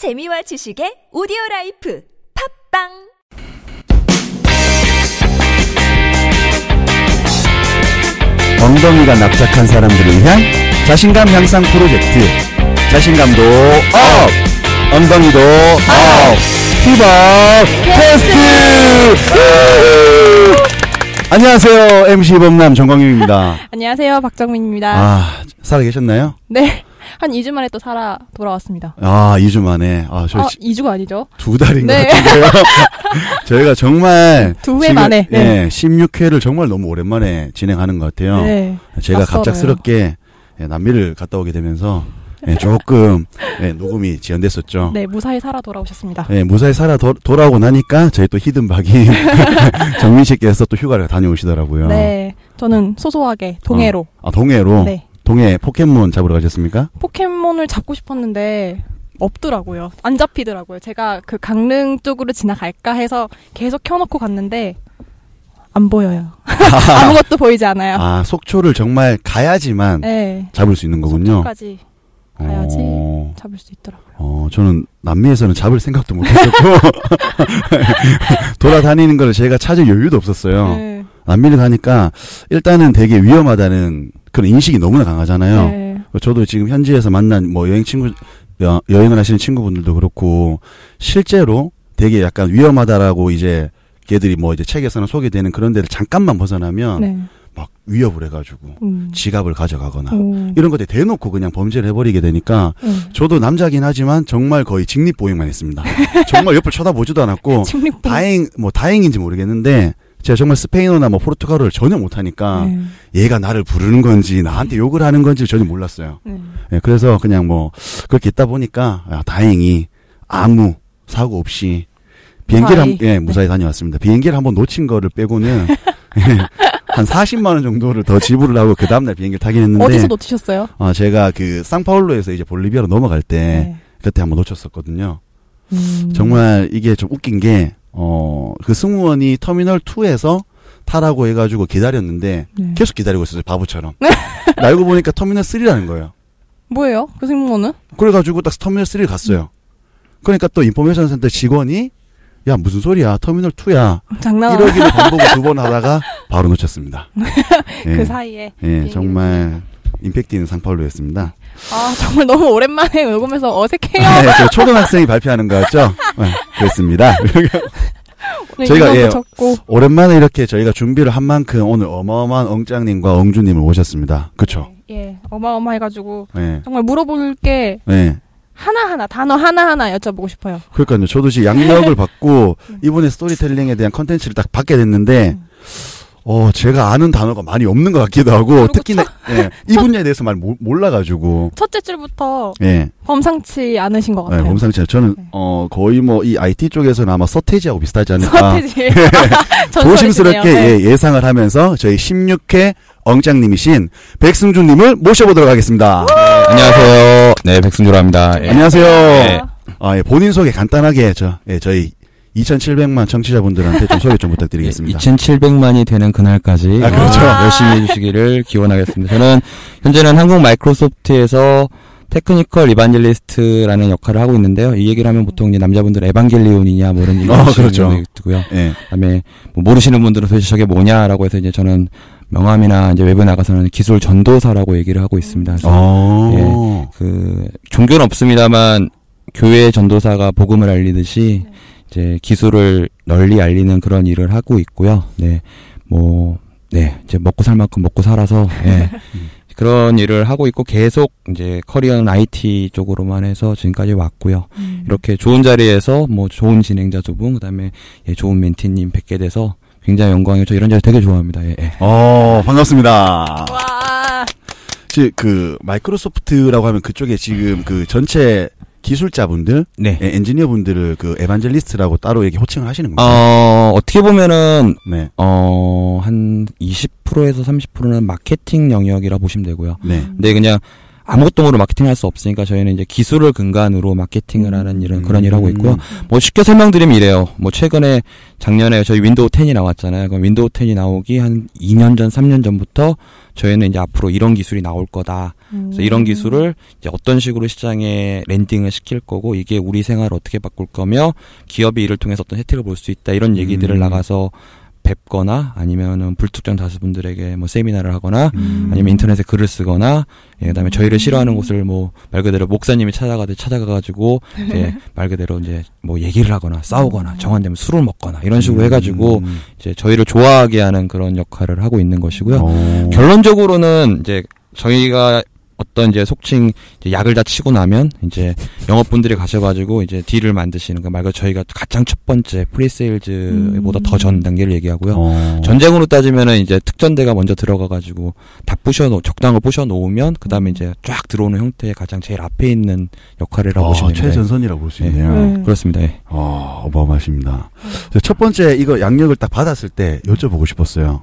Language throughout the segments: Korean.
재미와 지식의 오디오 라이프 팟빵 엉덩이가 납작한 사람들을 위한 자신감 향상 프로젝트 자신감도 업 엉덩이도 업 힙업 테스트 우후! 안녕하세요 MC 범남 정광윤입니다 안녕하세요, 박정민입니다. 아 살아 계셨나요? 네. 한 2주 만에 또 살아 돌아왔습니다. 아 2주 만에 아저 아, 2주가 아니죠? 두 달인 네. 것 같은데요 저희가 정말 두 회 만에. 네. 예, 16회를 정말 너무 오랜만에 진행하는 것 같아요 네. 제가 낯설어요. 갑작스럽게 예, 남미를 갔다 오게 되면서 예, 조금 예, 녹음이 지연됐었죠. 네, 무사히 살아 돌아오셨습니다. 예, 무사히 살아 도, 돌아오고 나니까 저희 또 히든박이 정민 씨께서 또 휴가를 다녀오시더라고요. 네. 저는 소소하게 동해로. 아 동해로 네. 동해 포켓몬 잡으러 가셨습니까? 포켓몬을 잡고 싶었는데 없더라고요. 안 잡히더라고요. 제가 그 강릉 쪽으로 지나갈까 해서 계속 켜놓고 갔는데 안 보여요. 아무것도 보이지 않아요. 아 속초를 정말 가야지만 네. 잡을 수 있는 거군요. 까지 가야지 어, 잡을 수 있더라고요. 어, 저는 남미에서는 잡을 생각도 못했었고 돌아다니는 걸 제가 찾을 여유도 없었어요. 네. 남미를 가니까 일단은 되게 위험하다는 그런 인식이 너무나 강하잖아요. 네. 저도 지금 현지에서 만난 뭐 여행 친구 여, 여행을 하시는 친구분들도 그렇고 실제로 되게 약간 위험하다라고 이제 걔들이 뭐 이제 책에서는 소개되는 그런 데를 잠깐만 벗어나면 네. 막 위협을 해가지고 음. 지갑을 가져가거나 오. 이런 것들 대놓고 그냥 범죄를 해버리게 되니까 네. 저도 남자긴 하지만 정말 거의 직립 보행만 했습니다. 정말 옆을 쳐다보지도 않았고 다행 뭐 다행인지 모르겠는데 제가 정말 스페인어나 뭐 포르투갈어를 전혀 못하니까 네. 얘가 나를 부르는 건지 나한테 욕을 하는 건지 전혀 몰랐어요. 네. 예, 그래서 그냥 뭐 그렇게 있다 보니까 아, 다행히 아무 사고 없이 비행기를 한. 예, 무사히 다녀왔습니다. 비행기를 한번 놓친 거를 빼고는 예, 한 40만 원 정도를 더 지불을 하고 그 다음 날 비행기를 타긴 했는데 어디서 놓치셨어요? 아, 제가 그 상파울로에서 이제 볼리비아로 넘어갈 때 네. 그때 한번 놓쳤었거든요. 음. 정말 이게 좀 웃긴 게, 어, 그 승무원이 터미널 2에서 타라고 해가지고 기다렸는데, 네. 계속 기다리고 있었어요, 바보처럼. 알고 보니까 터미널 3라는 거예요. 뭐예요? 그 승무원은? 그래가지고 딱 터미널 3를 갔어요. 그러니까 또 information 센터 직원이, 야, 무슨 소리야, 터미널 2야. 장난 아니야. 이러기를 반복을 두 번 하다가 바로 놓쳤습니다. 예, 그 사이에. 예, 정말 임팩트 있는 상파울로였습니다. 아, 정말 너무 오랜만에 녹음해서 어색해요. 아, 예, 저 초등학생이 발표하는 거였죠? 네, 그렇습니다. 저희가, 예, 적고. 오랜만에 이렇게 저희가 준비를 한 만큼 오늘 어마어마한 엉짱님과 엉주님을 모셨습니다. 그쵸? 예, 어마어마해가지고. 예. 정말 물어볼 게 예. 하나하나, 단어 하나하나 여쭤보고 싶어요. 그러니까요. 저도 지금 양력을 받고 음. 이번에 스토리텔링에 대한 컨텐츠를 딱 받게 됐는데, 음. 어, 제가 아는 단어가 많이 없는 것 같기도 하고, 특히나, 예, 이 분야에 대해서 말 모- 몰라가지고, 첫째 줄부터 예, 범상치 않으신 것 예, 같아요. 범상치 않- 저는, 네. 어, 거의 뭐, 이 IT 쪽에서는 아마 서태지하고 비슷하지 않을까. 서태지. 조심스럽게. 네. 예, 예상을 하면서 저희 16회 엉짱님이신 백승준님을 모셔보도록 하겠습니다. 안녕하세요. 네, 백승조라 합니다. 예. 안녕하세요. 네. 아, 예, 본인 소개 간단하게 저, 예, 저희 2,700만 청취자분들한테 좀 소개 좀 부탁드리겠습니다. 2,700만이 되는 그날까지 아, 그렇죠. 어, 열심히 해주시기를 기원하겠습니다. 저는 현재는 한국 마이크로소프트에서 테크니컬 이반젤리스트라는 역할을 하고 있는데요. 이 얘기를 하면 보통 이제 남자분들 에반겔리온이냐 뭐 이런 얘기 어, 그렇죠. 있고요. 예. 그다음에 뭐 모르시는 분들은 도대체 저게 뭐냐라고 해서 이제 저는 명함이나 이제 웹에 나가서는 기술 전도사라고 얘기를 하고 있습니다. 그래서 어. 그 종교는 없습니다만 교회 전도사가 복음을 알리듯이 네. 이제 기술을 널리 알리는 그런 일을 하고 있고요. 네, 뭐, 네, 이제 먹고 살 만큼 먹고 살아서, 예. 그런 일을 하고 있고 계속 이제 커리어는 IT 쪽으로만 해서 지금까지 왔고요. 음. 이렇게 좋은 자리에서 뭐 좋은 진행자 두 분, 그다음에 예, 좋은 멘티님 뵙게 돼서 굉장히 영광이에요. 저 이런 자리 되게 좋아합니다. 예, 예. 어, 반갑습니다. 와. 지, 그, 마이크로소프트라고 하면 그쪽에 지금 그 전체 기술자분들, 네. 예, 엔지니어분들을 그 evangelist라고 따로 이렇게 호칭을 하시는 거예요. 어, 어떻게 보면은 네. 어, 한 20%에서 30%는 마케팅 영역이라 보시면 되고요. 네. 근데 그냥 아무것도 모르고 마케팅할 수 없으니까 저희는 이제 기술을 근간으로 마케팅을 하는 이런 그런 일을 하고 있고요. 뭐 쉽게 설명드리면 이래요. 뭐 최근에 작년에 저희 윈도우 10이 나왔잖아요. 그럼 윈도우 10이 나오기 한 2년 전, 3년 전부터 저희는 이제 앞으로 이런 기술이 나올 거다. 그래서 이런 기술을 이제 어떤 식으로 시장에 landing을 시킬 거고 이게 우리 생활을 어떻게 바꿀 거며 기업이 이를 통해서 어떤 혜택을 볼 수 있다 이런 얘기들을 음. 나가서 뵙거나 아니면은 불특정 다수분들에게 뭐 세미나를 하거나 음. 아니면 인터넷에 글을 쓰거나 예, 그다음에 저희를 싫어하는 곳을 뭐 말 그대로 목사님이 찾아가듯 찾아가가지고 이제 말 그대로 이제 뭐 얘기를 하거나 싸우거나 정한되면 술을 먹거나 이런 식으로 해가지고 음. 이제 저희를 좋아하게 하는 그런 역할을 하고 있는 것이고요. 어. 결론적으로는 이제 저희가 어떤 이제 속칭 이제 약을 다 치고 나면 이제 영업분들이 가셔가지고 이제 딜을 만드시는 거 말고 저희가 가장 첫 번째 프리세일즈보다 음. 더전 단계를 얘기하고요. 어. 전쟁으로 따지면은 이제 특전대가 먼저 들어가가지고 다 부셔 놓 적당한 거 부셔 놓으면 그 다음에 이제 쫙 들어오는 형태의 가장 제일 앞에 있는 역할이라고 어, 보시면 됩니다. 최전선이라고 볼수 예. 있네요. 네. 그렇습니다. 예. 어, 어마어마하십니다. 그래서 첫 번째 이거 양력을 딱 받았을 때 여쭤보고 싶었어요.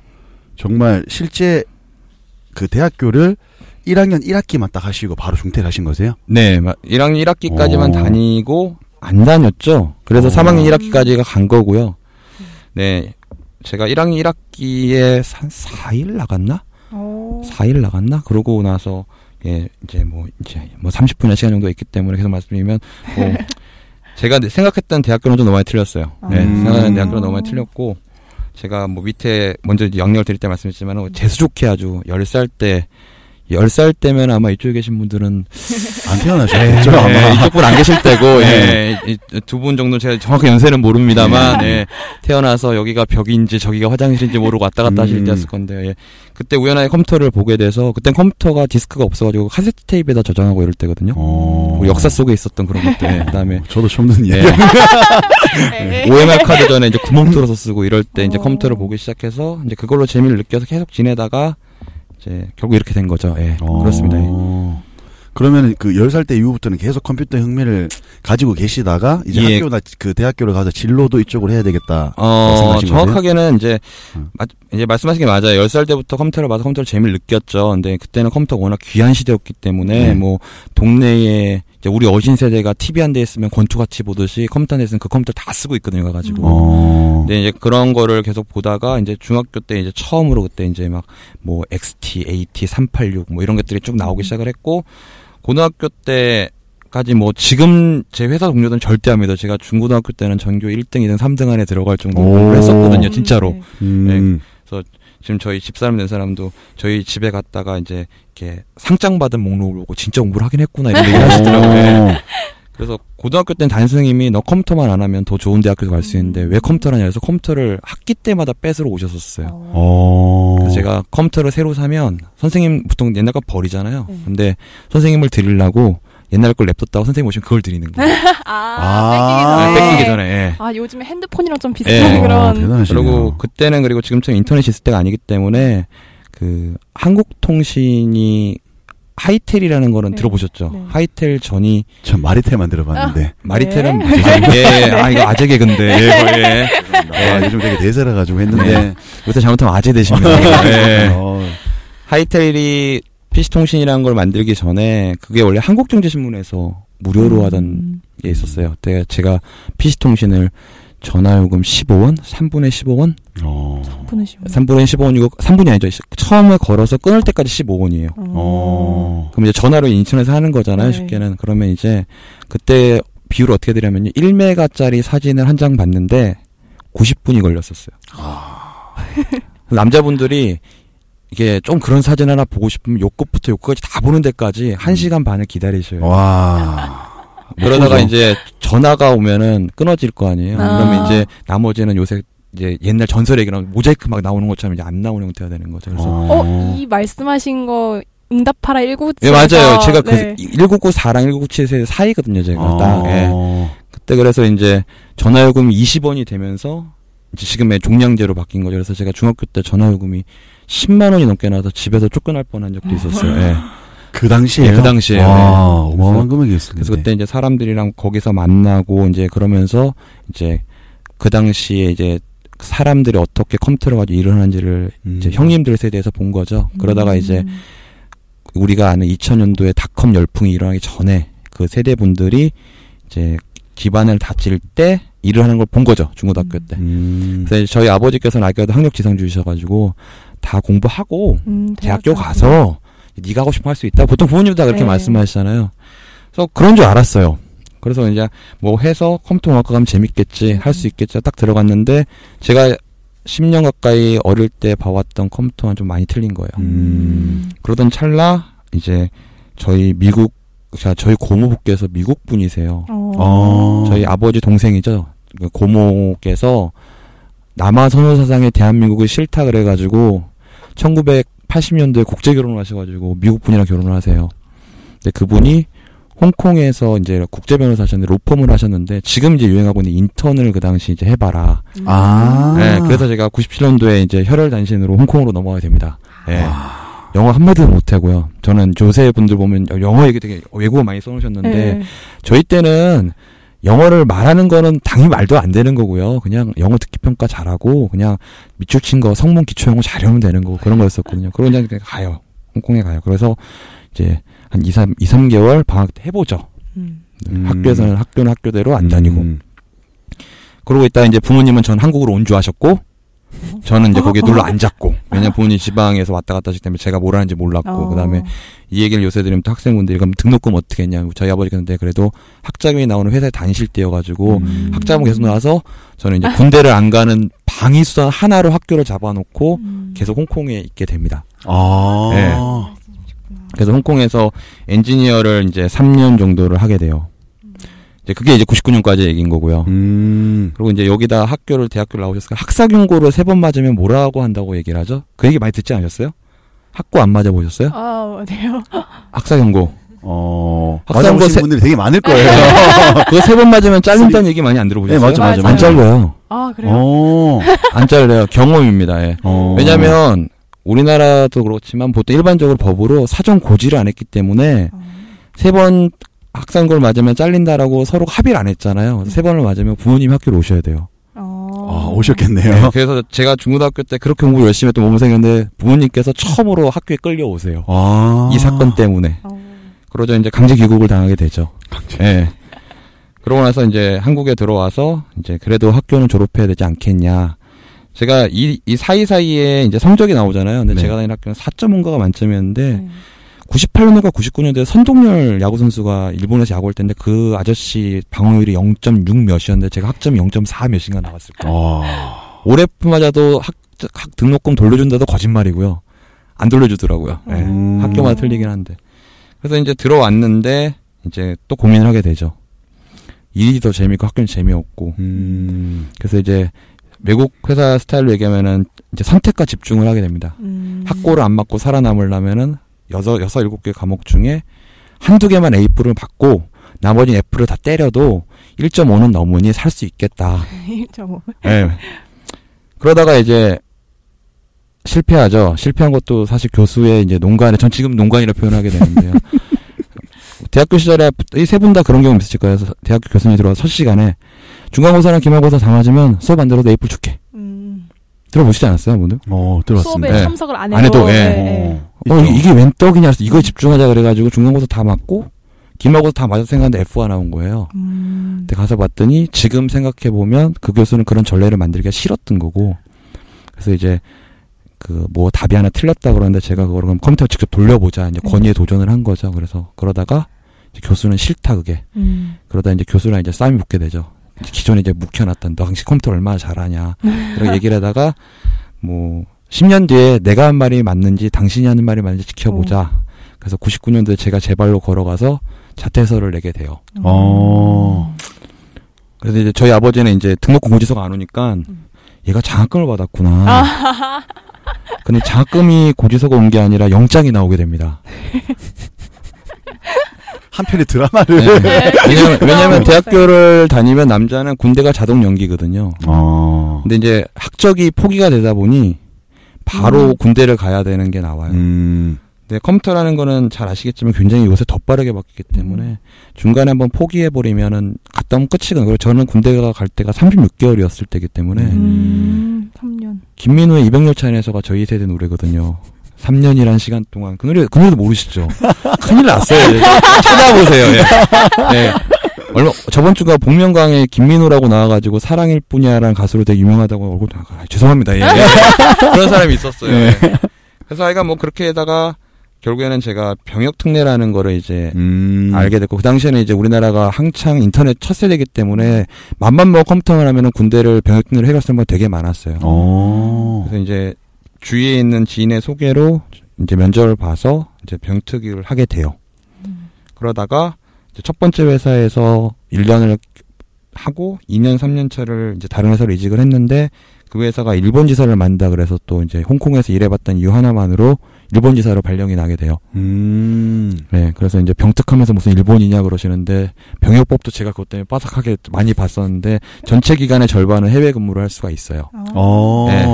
정말 실제 그 대학교를 1학년 1학기만 딱 하시고 바로 중퇴하신 거세요? 네, 막 1학년 1학기까지만 어. 다니고 안 다녔죠. 그래서 어. 3학년 1학기까지가 간 거고요. 네, 제가 1학년 1학기에 한 4일 나갔나? 어. 4일 나갔나? 그러고 나서 예, 이제 뭐 이제 뭐 30분의 시간 정도 있기 때문에 계속 말씀드리면 뭐 제가 생각했던 대학교는 좀 너무 많이 틀렸어요. 네, 음. 생각하는 대학교는 너무 많이 틀렸고 제가 뭐 밑에 먼저 영역을 드릴 때 말씀했지만 재수 좋게 아주 10살 때 10살 때면 아마 이쪽에 계신 분들은 안 태어나셨겠죠? 네, 아마. 이쪽 분 안 계실 때고, 네. 예, 두 분 정도 제가 정확히 연세는 모릅니다만, 예, 태어나서 여기가 벽인지 저기가 화장실인지 모르고 왔다 갔다 하실 음. 때였을 건데, 예. 그때 우연하게 컴퓨터를 보게 돼서, 그땐 컴퓨터가 디스크가 없어가지고 카세트 테이프에다 저장하고 이럴 때거든요. 어. 역사 속에 있었던 그런 것들, 예, 그 다음에, 저도 처음 듣는 예, 얘기. 네. OMR 카드 전에 이제 구멍 뚫어서 쓰고 이럴 때 이제 어. 컴퓨터를 보기 시작해서, 이제 그걸로 재미를 느껴서 계속 지내다가, 이제 결국 이렇게 된 거죠. 예, 어. 그렇습니다. 예. 그러면 그 10살 때 이후부터는 계속 컴퓨터 흥미를 가지고 계시다가 이제 예. 학교나 그 대학교를 가서 진로도 이쪽으로 해야 되겠다. 어, 거세요? 정확하게는 이제, 음. 마- 이제 말씀하신 게 맞아요. 10살 때부터 컴퓨터를 봐서 컴퓨터를 재미를 느꼈죠. 근데 그때는 컴퓨터가 워낙 귀한 시대였기 때문에, 네. 뭐, 동네에, 이제 우리 어신 세대가 TV 한 대 있으면 권투같이 보듯이 컴퓨터 한 대 있으면 그 컴퓨터 다 쓰고 있거든요, 가가지고. 어. 근데 이제 그런 거를 계속 보다가 이제 중학교 때 이제 처음으로 그때 이제 막 뭐 XT, AT, 386 뭐 이런 것들이 쭉 나오기 시작을 했고 고등학교 때 까지 뭐 지금 제 회사 동료들은 절대 안 믿어. 제가 중고등학교 때는 전교 1등, 2등, 3등 안에 들어갈 정도로 했었거든요, 진짜로. 네. 음. 지금 저희 집사람 된 사람도 저희 집에 갔다가 이제 이렇게 상장 받은 목록을 보고 진짜 공부를 하긴 했구나 이런 얘기를 하시더라고요. 예. 어. 그래서 고등학교 때는 담임 선생님이 너 컴퓨터만 안 하면 더 좋은 대학교 갈수 있는데 왜 컴퓨터를 하냐 해서 컴퓨터를 학기 때마다 뺏으러 오셨었어요. 어. 그래서 제가 컴퓨터를 새로 사면 선생님 보통 옛날 거 버리잖아요. 네. 근데 선생님을 드리려고 옛날 걸 냅뒀다가 선생님 오시면 그걸 드리는 거예요. 아, 아, 뺏기기 전에. 네, 뺏기기 전에. 예. 아, 요즘에 핸드폰이랑 좀 비슷한 예. 어, 그런. 대단하시네요. 그리고 그때는 그리고 지금처럼 인터넷이 있을 때가 아니기 때문에 그 한국통신이 하이텔이라는 거는 네. 들어보셨죠? 네. 하이텔 전이 전 마리텔만 들어봤는데. 마리텔은 네. 뭐죠? 예, 아 이거 아재 개근데. 예, 예. 아, 요즘 되게 대세라 가지고 했는데. 요새 잘못하면 아재 되십니다. 예. 어. 하이텔이 PC통신이라는 걸 만들기 전에 그게 원래 한국경제신문에서 무료로 하던 음. 게 있었어요. 그때 제가 PC통신을 전화요금 15원, 3분의 15원, 어. 보내시면. 3분의 15원이고 3분이 아니죠. 처음에 걸어서 끊을 때까지 15원이에요. 어. 그럼 이제 전화로 인터넷에 하는 거잖아요. 네. 쉽게는 그러면 이제 그때 비율을 어떻게 드리냐면요. 1메가짜리 사진을 한 장 봤는데 90분이 걸렸었어요. 남자분들이 이게 좀 그런 사진 하나 보고 싶으면 요끝부터 요끝까지 다 보는 데까지 1시간 반을 기다리셔요. 와. 그러다가 보죠. 이제 전화가 오면은 끊어질 거 아니에요. 아. 그러면 이제 나머지는 요새 이제 옛날 전설 얘기랑 모자이크 막 나오는 것처럼 이제 안 나오는 형태가 되는 거죠. 그래서 어, 이 말씀하신 거 응답하라 1997. 예, 맞아요. 제가 네. 그 1994랑 1997 사이거든요, 제가. 어. 딱. 예. 그때 그래서 이제 전화요금이 20원이 되면서 지금의 종량제로 바뀐 거죠. 그래서 제가 중학교 때 전화요금이 10만 원이 넘게 나와서 집에서 쫓겨날 뻔한 적도 있었어요. 예. 그 당시에 예, 그 당시에. 와, 네. 어마어마한 금액이었을 텐데. 그래서 그때 이제 사람들이랑 거기서 만나고 이제 그러면서 이제 그 당시에 이제 사람들이 어떻게 컴퓨터를 가지고 일을 하는지를 음. 이제 형님들 세대에서 본 거죠. 그러다가 음. 이제 우리가 아는 2000년도에 닷컴 열풍이 일어나기 전에 그 세대 분들이 이제 기반을 다질 때 일을 하는 걸 본 거죠 중고등학교 때. 음. 그래서 저희 아버지께서는 아껴도 학력 지상 주셔가지고 다 공부하고 음, 대학교 가서. 네가 하고 싶으면 할수 있다. 보통 부모님도 다 그렇게 네. 말씀하시잖아요. 그래서 그런 줄 알았어요. 그래서 이제 뭐 해서 컴퓨터 공학과 가면 재밌겠지, 할수 있겠지 딱 들어갔는데 제가 10년 가까이 어릴 때 봐왔던 컴퓨터와는 좀 많이 틀린 거예요. 음. 그러던 찰나 이제 저희 미국, 자 저희 고모부께서 미국 분이세요. 어. 어. 저희 아버지 동생이죠. 그 고모께서 남아 선호사상의 대한민국을 싫다 그래가지고 1980년도에 국제 결혼을 하셔가지고 미국 분이랑 결혼을 하세요. 근데 그분이 홍콩에서 이제 국제 변호사 하셨는데 로펌을 하셨는데 지금 이제 유행하고 있는 인턴을 그 당시 이제 해봐라. 아. 네, 그래서 제가 97년도에 이제 혈혈 단신으로 홍콩으로 넘어가게 됩니다. 네. 영어 한마디도 못하고요. 저는 요새 분들 보면 영어 얘기 되게 외국어 많이 써놓으셨는데 네. 저희 때는 영어를 말하는 거는 당연히 말도 안 되는 거고요. 그냥 영어 듣기 평가 잘하고 그냥 밑줄 친 거 성문 기초 영어 잘하면 되는 거고 그런 거였었거든요. 그러고 그냥 그냥 가요. 홍콩에 가요. 그래서 이제 한 2, 3, 2, 3개월 방학 때 해보죠. 음. 음. 학교에서는 학교는 학교대로 안 다니고. 음. 그러고 있다 이제 부모님은 전 한국으로 온주하셨고 저는 이제 거기에 눌러 앉았고 왜냐면 부모님 지방에서 왔다 갔다 하시기 때문에 제가 뭘 하는지 몰랐고 어. 그다음에 이 얘기를 요새 드리면 또 학생분들이 그럼 등록금 어떻게 했냐 저희 아버지가 근데 그래도 학자금이 나오는 회사에 다니실 때여가지고 음. 학자금 계속 나와서 저는 이제 군대를 안 가는 방위수단 하나로 학교를 잡아놓고 음. 계속 홍콩에 있게 됩니다. 아. 네. 그래서 홍콩에서 엔지니어를 이제 3년 정도를 하게 돼요. 이제 그게 이제 99년까지 얘기인 거고요. 음. 그리고 이제 여기다 학교를 대학교를 나오셨으니까 학사 경고를 세 번 맞으면 뭐라고 한다고 얘기를 하죠? 그 얘기 많이 듣지 않으셨어요? 학고 안 맞아 보셨어요? 아, 어디요? 학사 경고. 어. 학사한 맞아보신 거 세- 분들이 되게 많을 거예요. 그거 세 번 맞으면 잘린다는 얘기 많이 안 들어보셨어요? 네, 맞죠, 맞죠, 맞아요. 안 잘려요. 아, 그래요? 어. 안 잘려요. 경험입니다. 예. 어. 왜냐면 우리나라도 그렇지만 보통 일반적으로 법으로 사전 고지를 안 했기 때문에 어. 세번 학사경고를 맞으면 잘린다라고 서로 합의를 안 했잖아요. 세 번을 맞으면 부모님이 학교로 오셔야 돼요. 어. 아, 오셨겠네요. 네, 그래서 제가 중고등학교 때 그렇게 공부 열심히 했던 모범생이었는데 부모님께서 처음으로 학교에 끌려오세요. 아. 이 사건 때문에. 어. 그러자 이제 강제 귀국을 당하게 되죠. 예. 그러고 나서 이제 한국에 들어와서 이제 그래도 학교는 졸업해야 되지 않겠냐. 제가 이, 이 사이사이에 이제 성적이 나오잖아요. 근데 네. 제가 다니는 학교는 4.5인가가 만점이었는데 네. 98년도가 99년도에 선동열 야구 선수가 일본에서 야구할 때인데 그 아저씨 방어율이 0.6 몇이었는데 제가 학점이 0.4 몇인가 나왔을 거예요. 어. 올해프 맞아도 학, 학 등록금 돌려준다도 거짓말이고요. 안 돌려주더라고요. 예. 음. 학교마다 틀리긴 한데. 그래서 이제 들어왔는데 이제 또 고민을 하게 되죠. 일이 더 재밌고 학교는 재미없고. 음. 그래서 이제 외국 회사 스타일로 얘기하면은 이제 선택과 집중을 하게 됩니다. 음. 학고를 안 맞고 살아남으려면은 여섯, 여섯, 일곱 개 과목 중에 한두 개만 A뿔을 받고 나머지 F를 다 때려도 1.5는 넘으니 살 수 있겠다. 1.5. 예. 그러다가 이제 실패하죠. 실패한 것도 사실 교수의 이제 농간에, 전 지금 농간이라 표현하게 되는데요. 대학교 시절에 이 세 분 다 그런 경험 있으실 거예요. 대학교 교수님이 들어와서 첫 시간에 중간고사랑 기말고사 다 맞으면 수업 안 들어도 A뿔 줄게. 음. 들어보시지 않았어요, 분들? 어, 들어왔습니다. 수업에 네. 참석을 안 해도. 안 해도, 예. 네. 어. 어, 있죠. 이- 이게 웬 떡이냐 그래서 이거에 집중하자 그래가지고 중간고사 다 맞고 기말고사 다 맞아서 생각하는데 F가 나온 거예요. 음. 근데 가서 봤더니 지금 생각해 보면 그 교수는 그런 전례를 만들기가 싫었던 거고 그래서 이제 그 뭐 답이 하나 틀렸다 그러는데 제가 그걸 그럼 컴퓨터 직접 돌려보자 이제 네. 권위에 도전을 한 거죠. 그래서 그러다가 교수는 싫다 그게 음. 그러다 이제 교수랑 이제 싸움이 붙게 되죠. 기존에 이제 묵혀놨던 너 당시 컴퓨터 얼마나 잘하냐 그렇게 얘기를 하다가 뭐 10년 뒤에 내가 한 말이 맞는지 당신이 하는 말이 맞는지 지켜보자. 그래서 99년도에 제가 제 발로 걸어가서 자퇴서를 내게 돼요. 어. 그래서 이제 저희 아버지는 이제 등록금 고지서가 안 오니까 음. 얘가 장학금을 받았구나. 아. 근데 장학금이 고지서가 온 게 아니라 영장이 나오게 됩니다. 한편의 드라마를. 네. 왜냐면, 왜냐면 대학교를 다니면 남자는 군대가 자동 연기거든요. 어. 근데 이제 학적이 포기가 되다 보니 바로 음. 군대를 가야 되는 게 나와요. 음. 근데 컴퓨터라는 거는 잘 아시겠지만 굉장히 요새 더 빠르게 바뀌기 때문에 음. 중간에 한번 포기해 버리면은 갔다 오면 끝이거든요. 그리고 저는 군대가 갈 때가 36개월이었을 때기 때문에 음. 3년. 김민우의 200열 차인에서가 저희 세대 노래거든요. 3년이란 시간 동안 그 노래 그 노래도 모르시죠? 큰일 났어요. 예. 찾아보세요. 예. 예. 얼마 저번 주가 복면가왕에 김민호라고 나와가지고 사랑일 뿐이야라는 가수로 되게 유명하다고 얼굴 아, 죄송합니다. 예. 예. 그런 사람이 있었어요. 예. 그래서 아이가 뭐 그렇게다가 결국에는 제가 병역 특례라는 거를 이제 음. 알게 됐고 그 당시에는 이제 우리나라가 한창 인터넷 첫 세대이기 때문에 맘만 먹어 컴퓨터만 하면은 군대를 병역 특례를 해갔을 때 되게 많았어요. 어. 그래서 이제 주위에 있는 지인의 소개로 이제 면접을 봐서 이제 병특위를 하게 돼요. 그러다가 이제 첫 번째 회사에서 1년을 하고 2년 3년 차를 이제 다른 회사로 이직을 했는데 그 회사가 일본 지사를 만다 그래서 또 이제 홍콩에서 일해봤던 이유 하나만으로 일본 지사로 발령이 나게 돼요. 음. 네, 그래서 이제 병특하면서 무슨 일본이냐 그러시는데 병역법도 제가 그것 때문에 빠삭하게 많이 봤었는데 전체 기간의 절반은 해외 근무를 할 수가 있어요. 어. 네.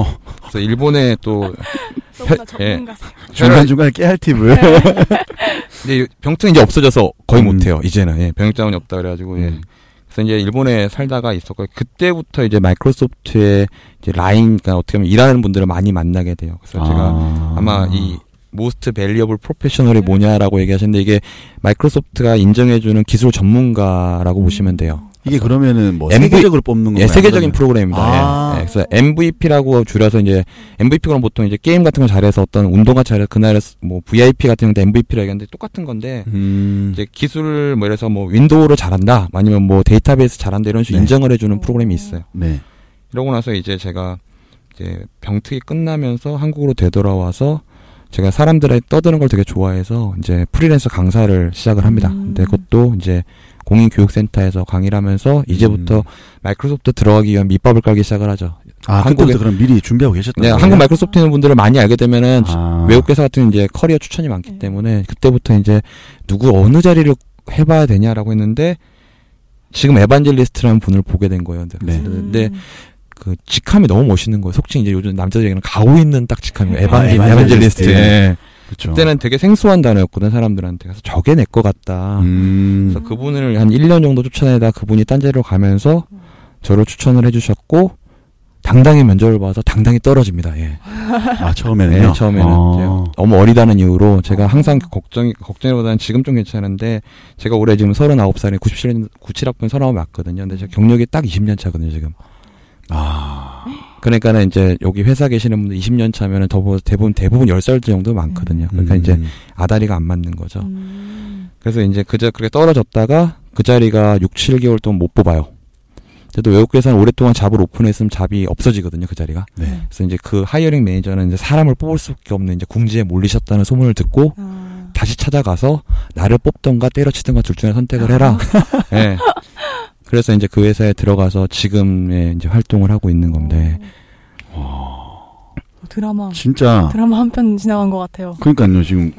그래서 일본에 또 너무나 예. 전문가세요. 중간 중간에 깨알 팁을. 근데 병특이 이제 없어져서 거의 음. 못해요. 이제는 예, 병역 자원이 없다 그래가지고 예. 음. 그래서 이제 일본에 살다가 있었고 그때부터 이제 마이크로소프트의 이제 라인, 그러니까 어떻게 보면 일하는 분들을 많이 만나게 돼요. 그래서 제가 아. 아마 이 Most Valuable Professional이 뭐냐라고 얘기하셨는데 이게 마이크로소프트가 인정해주는 기술 전문가라고 보시면 돼요. 이게 그러면은 뭐 MV 세계적으로 뽑는 건가요? 예, 세계적인 아니면? 프로그램입니다. 아. 예. 예, 그래서 MVP라고 줄여서 이제 MVP가 보통 이제 게임 같은 거 잘해서 어떤 운동 하 잘해서 그날에 뭐 VIP 같은 건데 MVP라 얘기하는데 똑같은 건데 음. 이제 기술 뭐 이래서 뭐 윈도우를 잘한다 아니면 뭐 데이터베이스 잘한다 이런 식으로 네. 인정을 해주는 프로그램이 있어요. 네. 이러고 나서 이제 제가 이제 병특이 끝나면서 한국으로 되돌아와서 제가 사람들의 떠드는 걸 되게 좋아해서 이제 프리랜서 강사를 시작을 합니다. 음. 근데 그것도 이제 공인교육센터에서 강의를 하면서 이제부터 음. 마이크로소프트 들어가기 위한 밑밥을 깔기 시작을 하죠. 아, 한국에- 그럼 미리 준비하고 계셨던 네, 거예요? 한국 마이크로소프트 있는 분들을 많이 알게 되면은 아. 외국 회사 같은 이제 커리어 추천이 많기 네. 때문에 그때부터 이제 누구 어느 자리를 해봐야 되냐라고 했는데 지금 evangelist라는 분을 보게 된 거예요. 근데, 네. 근데 그 직함이 너무 멋있는 거예요. 속칭 이제 요즘 남자들 얘기는 가오 있는 딱 직함이에요. evangel, 아, evangelist. evangelist. 예. 그렇죠. 그때는 되게 생소한 단어였거든 사람들한테. 그래서 저게 내 거 같다. 음. 그래서 그분을 한 1년 정도 쫓아다니다 그분이 딴 데로 가면서 저를 추천을 해주셨고 당당히 면접을 봐서 당당히 떨어집니다. 예. 아, 처음에는요? 네, 처음에는 어. 제가 너무 어리다는 이유로 제가 항상 걱정이 걱정보다는 지금 좀 괜찮은데 제가 올해 지금 39살에 97년 97학번 39 맞거든요. 근데 제가 경력이 딱 20년 차거든요, 지금. 아. 그러니까는 이제 여기 회사 계시는 분들 20년 차면은 더 대부분 대부분 10살 정도 많거든요. 그러니까 음. 이제 아다리가 안 맞는 거죠. 음. 그래서 이제 그저 그렇게 떨어졌다가 그 자리가 6, 7개월 동안 못 뽑아요. 그래도 외국 회사는 오랫동안 job을 open했으면 job이 없어지거든요, 그 자리가. 네. 그래서 이제 그 hiring manager는 이제 사람을 뽑을 수밖에 없는 이제 궁지에 몰리셨다는 소문을 듣고 아. 다시 찾아가서 나를 뽑던가 때려치던가 둘 중에 선택을 해라. 예. 그래서 이제 그 회사에 들어가서 지금의 이제 활동을 하고 있는 건데. 어, 드라마 진짜. 드라마 한 편 지나간 것 같아요. 그러니까요, 지금.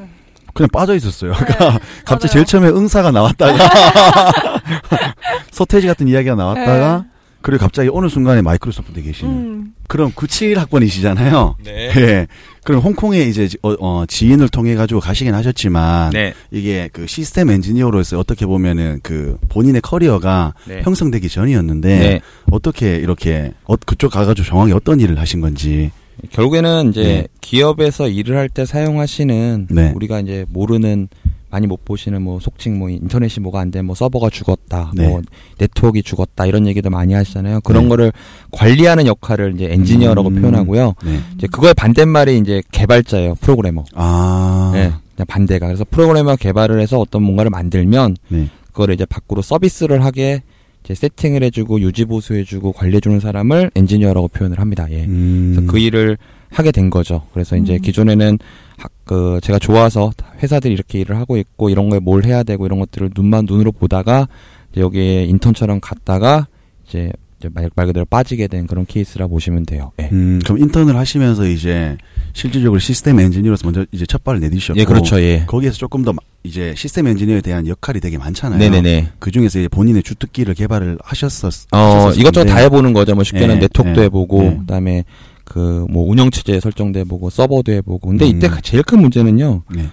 그냥 빠져 있었어요. 아까 갑자기 맞아요. 제일 처음에 응사가 나왔다가 서태지 같은 이야기가 나왔다가 그리고 갑자기 어느 순간에 마이크로소프트에 계시는. 음. 그럼 97 학번이시잖아요. 네. 예. 그럼 홍콩에 이제 지- 어, 어, 지인을 통해 가지고 가시긴 하셨지만 네. 이게 그 시스템 엔지니어로서 어떻게 보면은 그 본인의 커리어가 네. 형성되기 전이었는데 네. 어떻게 이렇게 어, 그쪽 가가지고 정확히 어떤 일을 하신 건지. 결국에는 이제 네. 기업에서 일을 할 때 사용하시는 네. 우리가 이제 모르는 많이 못 보시는 뭐 속칭 뭐 인터넷이 뭐가 안돼뭐 서버가 죽었다 네. 뭐 네트워크가 죽었다 이런 얘기들 많이 하시잖아요 그런 네. 거를 관리하는 역할을 이제 엔지니어라고 음. 표현하고요 네. 이제 그거의 반대말이 이제 개발자예요 프로그래머 아. 네, 그냥 반대가 그래서 프로그래머 개발을 해서 어떤 뭔가를 만들면 네. 그거를 이제 밖으로 서비스를 하게 이제 세팅을 해주고 유지 보수해주고 관리해주는 사람을 엔지니어라고 표현을 합니다 예. 음. 그래서 그 일을 하게 된 거죠. 그래서 이제 음. 기존에는 학- 그 제가 좋아서 회사들이 이렇게 일을 하고 있고 이런 거에 뭘 해야 되고 이런 것들을 눈만 눈으로 보다가 이제 여기에 인턴처럼 갔다가 이제 말, 말 그대로 빠지게 된 그런 케이스라 보시면 돼요. 예. 음, 그럼 인턴을 하시면서 이제 실질적으로 시스템 엔지니어로서 먼저 이제 첫 발을 내디셨고 예, 그렇죠. 예. 거기에서 조금 더 마- 이제 시스템 엔지니어에 대한 역할이 되게 많잖아요. 네네네. 그 중에서 이제 본인의 주특기를 개발을 하셨었. 어, 이것저것. 다 해보는 거죠. 뭐 쉽게는 예, 네트워크도 예, 해보고, 예. 그다음에 그 뭐 운영 체제 설정도 해보고, 서버도 해보고. 근데 음. 이때 제일 큰 문제는요, 네.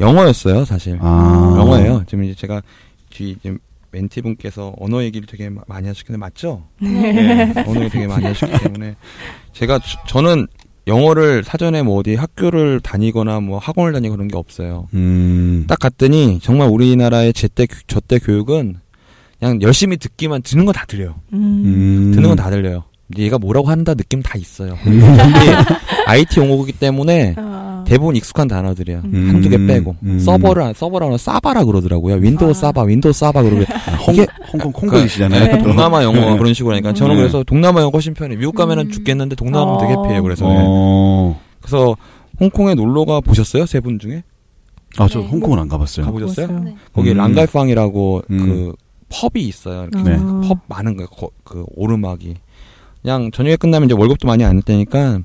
영어였어요, 사실. 아. 영어예요. 지금 이제 제가 뒤 지금 멘티 분께서 언어 얘기를 되게 마- 많이 하시는데 맞죠? 네. 언어 얘기 되게 많이 하시기 때문에 제가 저- 저는 영어를 사전에 뭐 어디 학교를 다니거나 뭐 학원을 다니고 그런 게 없어요. 음. 딱 갔더니 정말 우리나라의 제때 저때 교육은 그냥 열심히 듣기만 듣는 건다 들려요. 음. 음. 듣는 건 다 들려요. 얘가 뭐라고 한다 느낌 다 있어요. 음. 근데 IT 용어이기 때문에 아. 대부분 익숙한 단어들이야. 음. 한두 개 빼고 음. 서버를 서버라고 사바라 그러더라고요. 윈도우 아. 사바, 윈도우 사바 그러고 아, 홍, 이게- 홍콩 콩글리시잖아요. 네. 또. 동남아 영어 그런 식으로 하니까 저는 네. 그래서 동남아 영어 훨씬 편해. 미국 가면은 음. 죽겠는데 동남아는 어. 되게 happy해요. 그래서 네. 어. 그래서 홍콩에 놀러가 보셨어요? 세 분 중에 아, 저 네. 홍콩은 안 가봤어요. 가보셨어요? 네. 거기 음. 란콰이퐁이라고 음. 그 펍이 있어요. 이렇게 네. 아. 펍 많은 거예요. 거- 그 오르막이. 그냥 저녁에 끝나면 이제 월급도 많이 안 때니까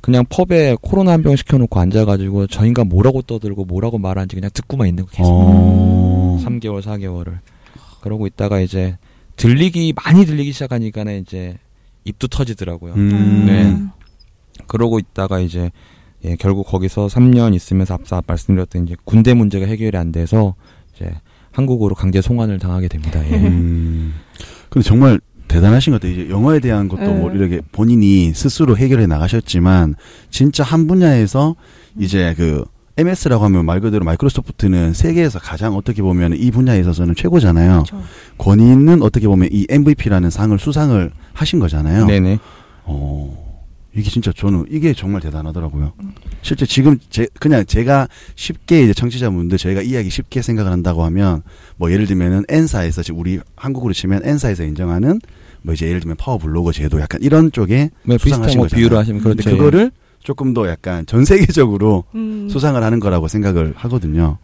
그냥 펍에 코로나 한 병 시켜놓고 앉아가지고 저 인간 뭐라고 떠들고 뭐라고 말하는지 그냥 듣고만 있는 거 계속. 어. 3개월, 4개월을. 그러고 있다가 이제 들리기, 많이 들리기 시작하니까는 이제 입도 터지더라고요. 음. 네. 그러고 있다가 이제 예, 결국 거기서 3년 있으면서 앞서 말씀드렸던 이제 군대 문제가 해결이 안 돼서 이제 한국으로 강제 송환을 당하게 됩니다. 예. 음. 근데 정말 대단하신 것 같아요. 이제 영어에 대한 것도 뭐 네. 이렇게 본인이 스스로 해결해 나가셨지만 진짜 한 분야에서 이제 그 MS라고 하면 말 그대로 마이크로소프트는 세계에서 가장 어떻게 보면 이 분야에 있어서는 최고잖아요. 그렇죠. 권위는 어떻게 보면 이 MVP라는 상을 수상을 하신 거잖아요. 네네. 어, 이게 진짜 저는 이게 정말 대단하더라고요. 실제 지금 제 그냥 제가 쉽게 이제 청취자분들 저희가 이야기 쉽게 생각을 한다고 하면 뭐 예를 들면은 N사에서 지금 우리 한국으로 치면 N사에서 인정하는 뭐 이제 예를 들면 파워 블로거 제도 약간 이런 쪽에 네, 비슷한 수상하신 뭐 거잖아요. 비유를 하시면 그런데 그렇죠. 그거를 조금 더 약간 전 세계적으로 음. 수상을 하는 거라고 생각을 하거든요.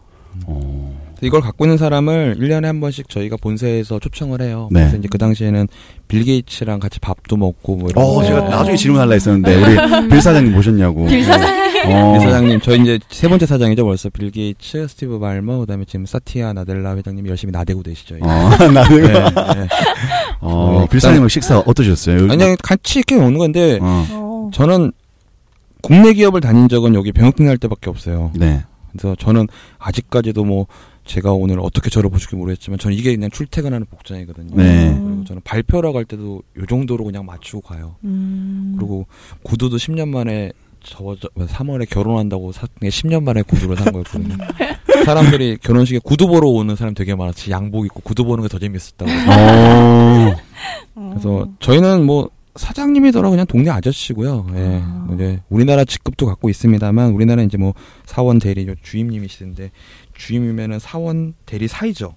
어, 이걸 갖고 있는 사람을 1년에 한 번씩 저희가 본사에서 초청을 해요. 네. 그래서 이제 그 당시에는 빌 게이츠랑 같이 밥도 먹고 뭐 이런 어, 거. 제가 나중에 질문하려 했었는데 우리 빌 사장님 모셨냐고. 빌 사장님. 어. 빌 사장님, 저희 이제 세 번째 사장이죠. 벌써 빌 게이츠, 스티브 발머, 그다음에 지금 사티아 나델라 회장님이 열심히 나대고 계시죠. 예. 어, 나는 네, 네. 어, 네, 빌 사장님 식사 어떠셨어요? 아니 같이 이렇게 오는 건데 어, 어. 저는 국내 기업을 다닌 적은 여기 병역팀 할 때밖에 없어요. 네. 그래서 저는 아직까지도 뭐 제가 오늘 어떻게 저를 보실지 모르겠지만 저는 이게 그냥 출퇴근하는 복장이거든요. 네. 그리고 저는 발표라고 할 때도 요 정도로 그냥 맞추고 가요. 음. 그리고 구두도 10년 만에 저, 저 3월에 결혼한다고 사, 10년 만에 구두를 산 거였거든요. 사람들이 결혼식에 구두 보러 오는 사람 되게 많았지. 양복 입고 구두 보는 게 더 재밌었다고. 어. 어. 그래서 저희는 뭐 사장님이더라 그냥 동네 아저씨고요. 예. 아. 이제 우리나라 직급도 갖고 있습니다만 우리나라 이제 뭐 사원 대리 요 주임님이시던데 주임이면은 사원 대리 사이죠.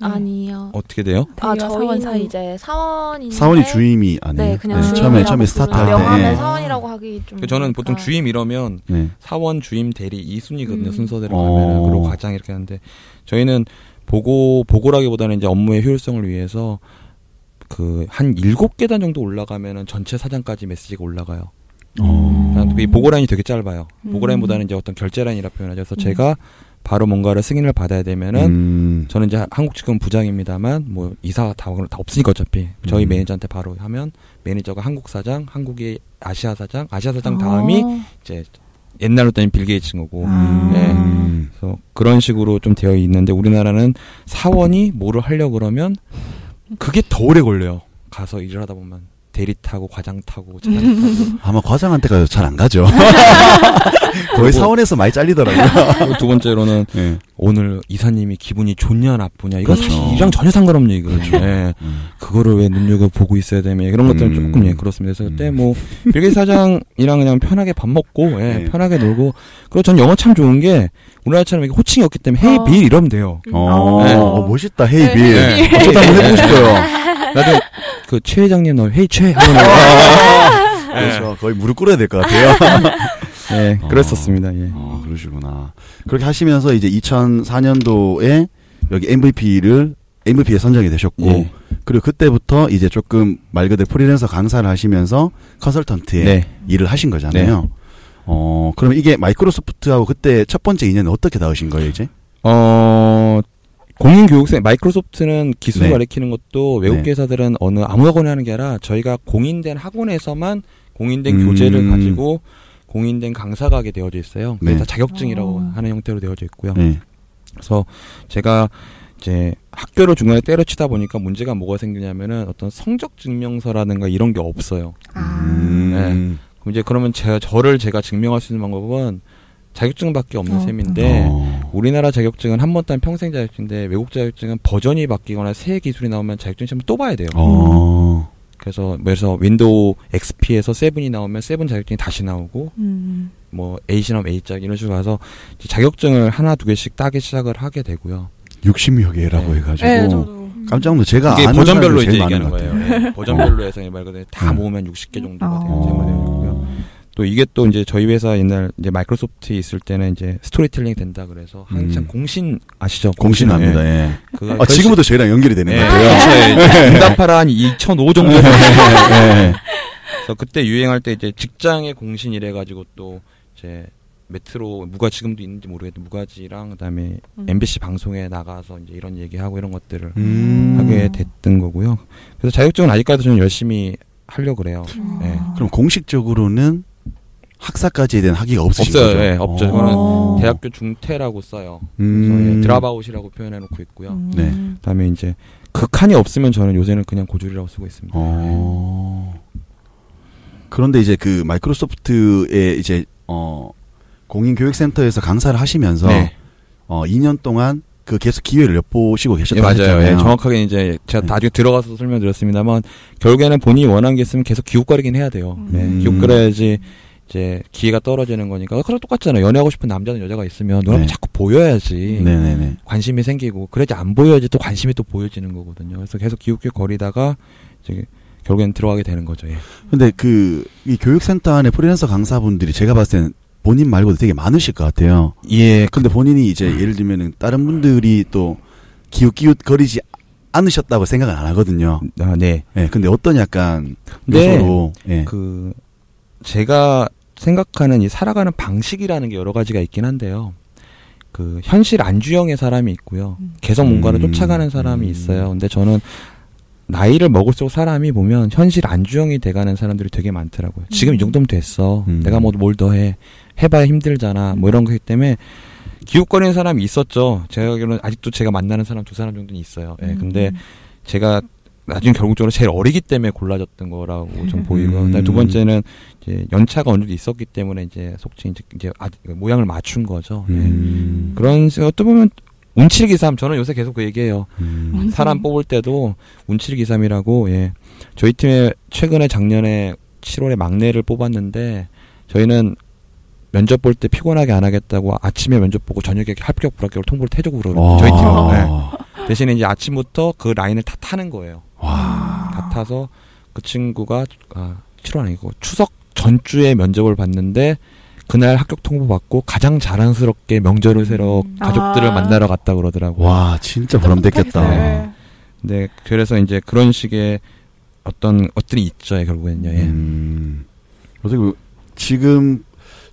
아니요. 어떻게 돼요? 아 사원 저희는 사이. 이제 사원인데 사원이 주임이 아니에요. 네 그냥 네, 처음에 처음에 스타트할 때. 예. 사원이라고 하기 좀. 그 저는 보통 그러니까 주임 이러면 네. 사원 주임 대리 이 순위거든요 음. 순서대로 어. 가면은 그리고 과장 이렇게 하는데 저희는 보고 보고라기보다는 이제 업무의 효율성을 위해서 그 한 일곱 계단 정도 올라가면은 전체 사장까지 메시지가 올라가요. 어. 그냥 이 보고 라인이 되게 짧아요. 음. 보고 라인보다는 이제 어떤 결재 라인이라 표현하죠. 그래서 제가 바로 뭔가를 승인을 받아야 되면은 음. 저는 이제 한국 직원 부장입니다만 뭐 이사 다, 다 없으니까 어차피 저희 음. 매니저한테 바로 하면 매니저가 한국 사장, 한국의 아시아 사장, 아시아 사장 다음이 어. 이제 옛날로 따지면 빌 게이츠인 거고 아. 네. 음. 그래서 그런 식으로 좀 되어 있는데 우리나라는 사원이 뭐를 하려 그러면 그게 더 오래 걸려요. 가서 일을 하다 보면 대리 타고 과장 타고 차장 타고 아마 과장한테가 잘 안 가죠. 거의 사원에서 많이 잘리더라고요. 두 번째로는 네. 오늘 이사님이 기분이 좋냐 나쁘냐 이건 그렇죠. 사실 이랑 전혀 상관없는 얘기거든요. 그렇죠. 예. 음. 그거를 왜 눈여겨 보고 있어야 되며 이런 것들은 음. 조금 예 그렇습니다. 그래서 그때 음. 뭐 빌게 사장이랑 그냥 편하게 밥 먹고 예, 네. 편하게 놀고 그리고 전 영어 참 좋은 게 우리나라처럼 이렇게 호칭이 없기 때문에 헤이 어. 빌 이러면 돼요. 어, 네. 어, 멋있다. 헤이 빌. 네. 어, 저도 한번 해보고 싶어요. 나도 그 최 회장님 너 헤이 최 하면 그렇죠. 거의 무릎 꿇어야 될 것 같아요. 예 그랬었습니다. 예. 어, 그러시구나. 그렇게 하시면서 이제 2004년도에 여기 MVP를 MVP에 선정이 되셨고 예. 그리고 그때부터 이제 조금 말 그대로 프리랜서 강사를 하시면서 컨설턴트의 네. 일을 하신 거잖아요. 어, 그러면 이게 마이크로소프트하고 그때 첫 번째 인연은 어떻게 닿으신 거예요, 이제? 어, 공인 교육생, 마이크로소프트는 기술을 네. 가르치는 것도 외국계 네. 회사들은 어느 아무 학원에 하는 게 아니라 저희가 공인된 학원에서만 공인된 음. 교재를 가지고 공인된 강사가 하게 되어져 있어요. 네. 그래서 자격증이라고 어. 하는 형태로 되어져 있고요. 네. 그래서 제가 이제 학교를 중간에 때려치다 보니까 문제가 뭐가 생기냐면은 어떤 성적 증명서라든가 이런 게 없어요. 아. 음. 그럼 이제 그러면 제, 저를 제가 증명할 수 있는 방법은 자격증밖에 없는 어. 셈인데 어. 우리나라 자격증은 한번 딴 평생 자격증인데 외국 자격증은 버전이 바뀌거나 새 기술이 나오면 자격증 시험 또 봐야 돼요. 어. 그래서 그래서 윈도우 XP에서 7이 나오면 7 자격증이 다시 나오고 음. 뭐 8이 나오면 8 자격 이런 식으로 가서 자격증을 하나 두 개씩 따기 시작을 하게 되고요. 60여 개라고 네. 해가지고 네, 저도. 깜짝 놀라 제가 이게 아는 버전별로 이제 얘기하는 많은 것 거예요. 같아요. 예, 버전별로 해서 말 그대로 다 음. 모으면 60개 정도가 어. 되는 되고요. 또 이게 또 이제 저희 회사 옛날 이제 마이크로소프트에 있을 때는 이제 스토리텔링 된다 그래서 항상 음. 공신 아시죠? 공신합니다. 예. 그거 아, 지금부터 저희랑 연결이 되는 예, 거예요. 그렇죠. 응답하라 한 2005 정도. 예. 그래서 그때 유행할 때 이제 직장의 공신 이래 가지고 또 이제 메트로 무가 지금도 있는지 모르겠는데 무가지랑 그다음에 음. MBC 방송에 나가서 이제 이런 얘기하고 이런 것들을 음. 하게 됐던 거고요. 그래서 자격증은 아직까지 저는 열심히 하려고 그래요. 음. 예. 그럼 공식적으로는 학사까지에 대한 학위가 없으신 없어요. 거죠? 예, 없죠. 어. 그거는 어. 대학교 중퇴라고 써요. 그래서 음. 예, dropout이라고 표현해 놓고 있고요. 음. 네. 그다음에 이제 극한이 없으면 저는 요새는 그냥 고졸이라고 쓰고 있습니다. 어. 그런데 이제 그 마이크로소프트의 이제 어 공인교육센터에서 강사를 하시면서 네. 어 2년 동안 그 계속 기회를 엿보시고 예, 계셨다고 맞아요. 했잖아요. 예, 정확하게 이제 제가 네. 나중에 들어가서 설명드렸습니다만 결국에는 본인이 원하는 게 있으면 계속 기웃거리긴 해야 돼요. 음. 네, 기웃거려야지 이제 기회가 떨어지는 거니까. 그래 똑같잖아요. 연애하고 싶은 남자는 여자가 있으면 누가 네. 자꾸 보여야지 네네네. 관심이 생기고 그래야지 안 보여야지 또 관심이 또 보여지는 거거든요. 그래서 계속 기웃기웃 거리다가 이제 결국엔 들어가게 되는 거죠. 예. 근데 그 이 교육센터 안에 프리랜서 강사분들이 제가 봤을 때는 본인 말고도 되게 많으실 것 같아요. 예, 근데 본인이 이제 예를 들면은 다른 분들이 또 기웃기웃 거리지 않으셨다고 생각은 안 하거든요. 아, 네. 예, 근데 어떤 약간 네. 요소로 예. 그 제가 생각하는 이 살아가는 방식이라는 게 여러 가지가 있긴 한데요. 그 현실 안주형의 사람이 있고요. 음. 계속 뭔가를 음. 쫓아가는 사람이 음. 있어요. 근데 저는 나이를 먹을수록 사람이 보면 현실 안주형이 돼가는 사람들이 되게 많더라고요. 지금 이 음. 정도면 됐어. 음. 내가 뭐 뭘 더 해. 해봐야 힘들잖아. 뭐 이런 거기 때문에 기웃거리는 사람이 있었죠. 제가 알기로는 아직도 제가 만나는 사람 두 사람 정도는 있어요. 예, 근데 음. 제가 나중에 결국적으로 제일 어리기 때문에 골라졌던 거라고 좀 보이고 음. 그다음에 두 번째는 이제 연차가 어느 정도 있었기 때문에 이제 속칭 이제, 이제 아, 모양을 맞춘 거죠. 예. 음. 그런 식- 어떻게 보면 운칠기삼 저는 요새 계속 그 얘기해요. 음. 사람 뽑을 때도 운칠기삼이라고 예. 저희 팀에 최근에 작년에 7월에 막내를 뽑았는데 저희는 면접 볼 때 피곤하게 안 하겠다고 아침에 면접 보고 저녁에 합격 불합격을 통보를 해주고 그러거든요. 와. 저희 팀은. 예. 대신에 이제 아침부터 그 라인을 다 타는 거예요. 와. 다 타서 그 친구가 아, 7월 아니고 추석 전주에 면접을 봤는데 그날 합격 통보 받고 가장 자랑스럽게 명절을 새러 음. 가족들을 아. 만나러 갔다 그러더라고요. 와, 진짜 보람됐겠다. 네. 네, 그래서 이제 그런 식의 어떤 것들이 있죠, 결국엔요. 예. 음. 그리고 지금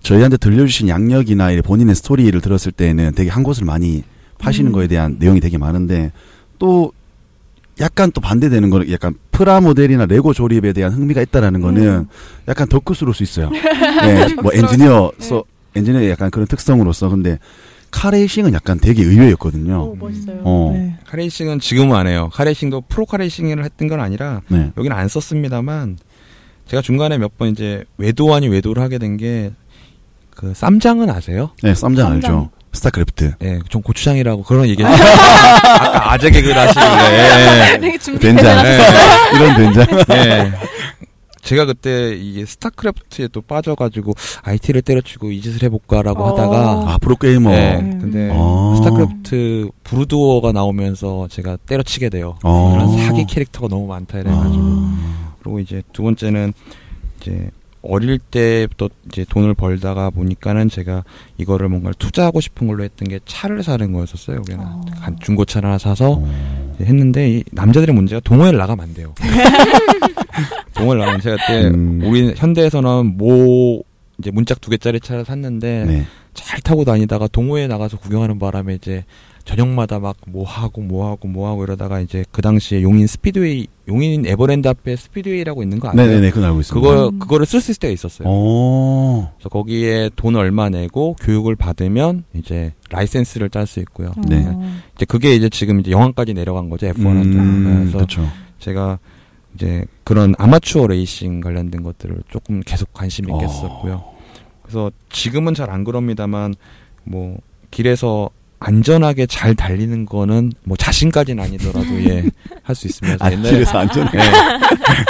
저희한테 들려주신 양력이나 이 본인의 스토리를 들었을 때는 되게 한 곳을 많이 파시는 음. 거에 대한 내용이 되게 많은데 또 약간 또 반대되는 거는 약간 프라모델이나 레고 조립에 대한 흥미가 있다라는 거는 음. 약간 덕후스러울 수 있어요. 네, 뭐 엔지니어서 엔지니어의 약간 그런 특성으로서 근데 카레이싱은 약간 되게 의외였거든요. 오, 멋있어요. 어. 네. 카레이싱은 지금은 안 해요. 카레이싱도 프로 카레이싱을 했던 건 아니라 네. 여기는 안 썼습니다만 제가 중간에 몇 번 이제 외도 아닌 외도를 하게 된 게 그 쌈장은 아세요? 네, 쌈장 알죠. 스타크래프트. 예, 전 고추장이라고 그런 얘기. 아까 아재 개그를 하시길래. 되게 준비 된장. 예, 이런 된장. 예. 예. 제가 그때 이게 스타크래프트에 또 빠져가지고 IT를 때려치고 이 짓을 해볼까라고 어. 하다가 아, 프로게이머. 예, 음. 근데 어. 스타크래프트 브루드워가 나오면서 제가 때려치게 돼요. 어. 그런 사기 캐릭터가 너무 많다 이래가지고 아. 그리고 이제 두 번째는 이제 어릴 때부터 이제 돈을 벌다가 보니까는 제가 이거를 뭔가 투자하고 싶은 걸로 했던 게 차를 사는 거였었어요. 그냥 어. 한 중고차를 하나 사서 어. 했는데 이 남자들의 문제가 동호회를 나가면 안 돼요. 동호회를 나가면 제가 그때 음. 우리 현대에서는 모 이제 문짝 두 개짜리 차를 샀는데 네. 잘 타고 다니다가 동호회 나가서 구경하는 바람에 이제 저녁마다 막 뭐 하고 뭐 하고 뭐 하고 이러다가 이제 그 당시에 용인 스피드웨이 용인 에버랜드 앞에 스피드웨이라고 있는 거 아세요? 네네네, 그건 알고 있습니다. 그거 음. 그거를 쓸수 있을 때가 있었어요. 어. 그래서 거기에 돈 얼마 내고 교육을 받으면 이제 라이센스를 딸 수 있고요. 네. 어. 이제 그게 이제 지금 이제 영암까지 내려간 거죠 F1한테. 음, 그래서 그렇죠. 제가 이제 그런 아마추어 레이싱 관련된 것들을 조금 계속 관심 있게 어. 했었고요. 그래서 지금은 잘 안 그럽니다만 뭐 길에서 안전하게 잘 달리는 거는 뭐 자신까지는 아니더라도 예 할 수 있습니다. 아, 옛날에 길에서 안전. 예.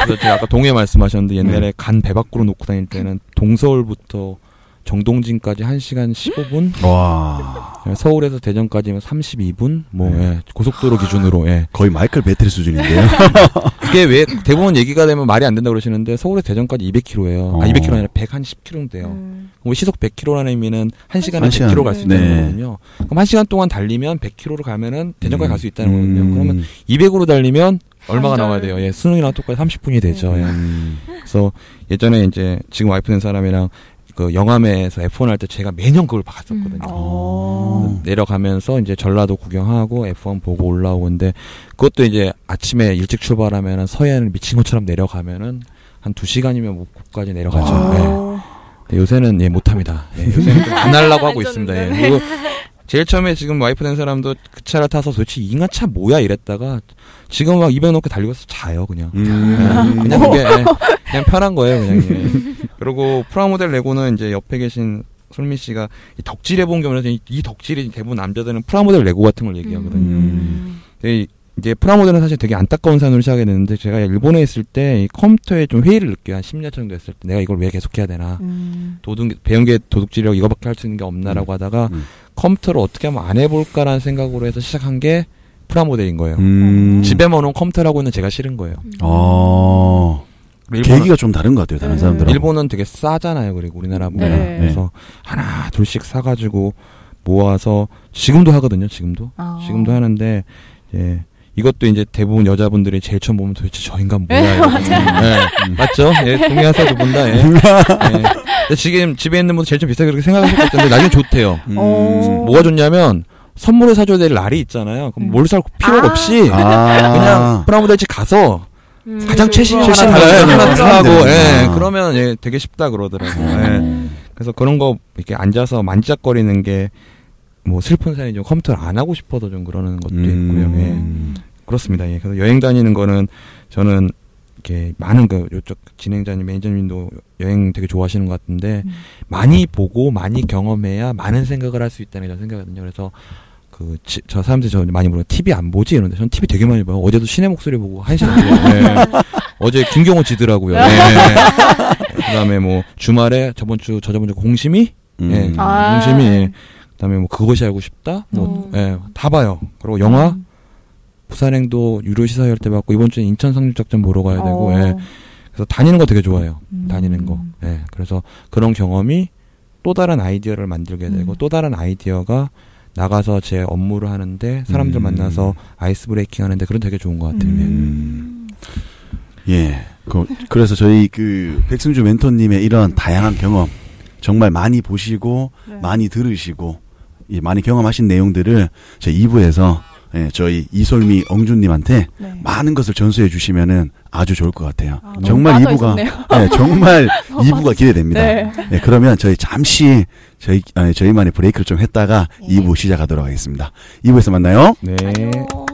그래서 제가 아까 동해 말씀하셨는데 옛날에 간 배 밖으로 놓고 다닐 때는 동서울부터 정동진까지 1시간 15분, 와. 서울에서 대전까지면 32분, 뭐 네. 예, 고속도로 기준으로 예. 거의 마이클 배틀 수준인데요. 이게 왜 대부분 얘기가 되면 말이 안 된다 그러시는데 서울에서 대전까지 200km예요. 어. 아 200km 아니라 110km 정도 돼요. 음. 그럼 시속 100km라는 의미는 1시간에 한 시간. 100km 갈 수 있다는 네. 거거든요. 그럼 1시간 동안 달리면 100km를 가면은 대전까지 음. 갈수 있다는 거거든요. 그러면 200으로 달리면 얼마가 나와야 돼요? 예, 수능이랑 똑같이 30분이 되죠. 예. 음. 그래서 예전에 이제 지금 와이프 된 사람이랑 그 영암에서 F1 할 때 제가 매년 그걸 봤었거든요. 음. 어. 내려가면서 이제 전라도 구경하고 F1 보고 올라오는데 그것도 이제 아침에 일찍 출발하면은 서해안을 미친 것처럼 내려가면은 한 두 시간이면 목포까지 내려가죠. 근데 요새는 예 못합니다. 예, 요새는 좀안 하려고 하고 있습니다. 예. 그리고 제일 처음에 지금 와이프 된 사람도 그 차를 타서 도대체 이가 차 뭐야 이랬다가 지금 막200 넘게 달리고 서 자요 그냥. 음. 예, 그냥 그게 예, 그냥 편한 거예요 그냥. 예. 그리고 프라모델 레고는 이제 옆에 계신 솔미 씨가 이 덕질해 본 경우는 이, 이 덕질이 대부분 남자들은 프라모델 레고 같은 걸 얘기하거든요. 음. 이- 이제 프라모델은 사실 되게 안타까운 사연으로 시작이 됐는데 제가 일본에 있을 때 이 컴퓨터에 좀 회의를 느껴요. 한 10년 정도 했을 때 내가 이걸 왜 계속 해야 되나. 음. 도둑 배운 게 도둑질이라고 이거밖에 할 수 있는 게 없나라고 하다가 음. 컴퓨터를 어떻게 하면 안 해볼까라는 생각으로 해서 시작한 게 프라모델인 거예요. 음. 집에만 놓은 컴퓨터라고 있는 제가 싫은 거예요. 어. 일본은, 계기가 좀 다른 것 같아요, 다른 네. 사람들하고. 일본은 되게 싸잖아요. 그리고 우리나라보다. 네. 그래서 하나 둘씩 사가지고 모아서 지금도 하거든요. 지금도 아. 지금도 하는데 예. 이것도 이제 대부분 여자분들이 제일 처음 보면 도대체 저 인간 뭐야 네, 이러거든요. 예. 맞죠? 예, 동의하세요 두 분 다. 예. 예. 지금 집에 있는 분도 제일 좀 비슷하게 그렇게 생각하실 텐데 나중에 좋대요. 음. 어. 뭐가 좋냐면 선물을 사줘야 될 날이 있잖아요. 그럼 음. 뭘살 필요가 아. 없이 아. 그냥 프라모델집 가서 음. 가장 최신 하나 최신 하나 사고. 예. 그러면 예, 되게 쉽다 그러더라고요. 예. 음. 그래서 그런 거 이렇게 앉아서 만지작거리는 게 뭐 슬픈 사연이죠. 컴퓨터를 안 하고 싶어서 좀 그러는 것도 있고요. 예. 음. 그렇습니다. 예. 그래서 여행 다니는 거는 저는 이렇게 많은 그 요쪽 진행자님, 매니저님도 여행 되게 좋아하시는 것 같은데 음. 많이 보고 많이 경험해야 많은 생각을 할 수 있다는 게 저는 생각하거든요. 그래서 그저 사람들이 저 많이 물어요. TV 안 보지 이러는데 저는 TV 되게 많이 봐요. 어제도 신의 목소리 보고 한 시간 보고 예. 어제 김경호 지더라고요. 예. 그다음에 뭐 주말에 저번 주 저저번 주 공심이 음. 예. 아. 공심이 예. 그다음에 뭐 그것이 알고 싶다. 뭐 어. 예. 다 봐요. 그리고 영화 음. 부산행도 유료 시사회 때 받고 이번 주에 인천 상륙작전 보러 가야 되고 어. 예. 그래서 다니는 거 되게 좋아해요. 음. 다니는 거. 예. 그래서 그런 경험이 또 다른 아이디어를 만들게 되고 음. 또 다른 아이디어가 나가서 제 업무를 하는데 사람들 음. 만나서 아이스 브레이킹 하는데 그런 되게 좋은 것 같아요. 예. 음. 예. 그, 그래서 저희 그 백승주 멘토님의 이런 다양한 경험 정말 많이 보시고 네. 많이 들으시고 예, 많이 경험하신 내용들을 저희 2부에서 예, 저희 이솔미 엉준님한테 네. 많은 것을 전수해 주시면은 아주 좋을 것 같아요. 아, 정말 빠져 2부가 있었네요. 네, 정말 너무 2부가 기대됩니다. 네. 네, 그러면 저희 잠시 저희 아니, 저희만의 브레이크를 좀 했다가 네. 2부 시작하도록 하겠습니다. 2부에서 만나요. 네. 안녕.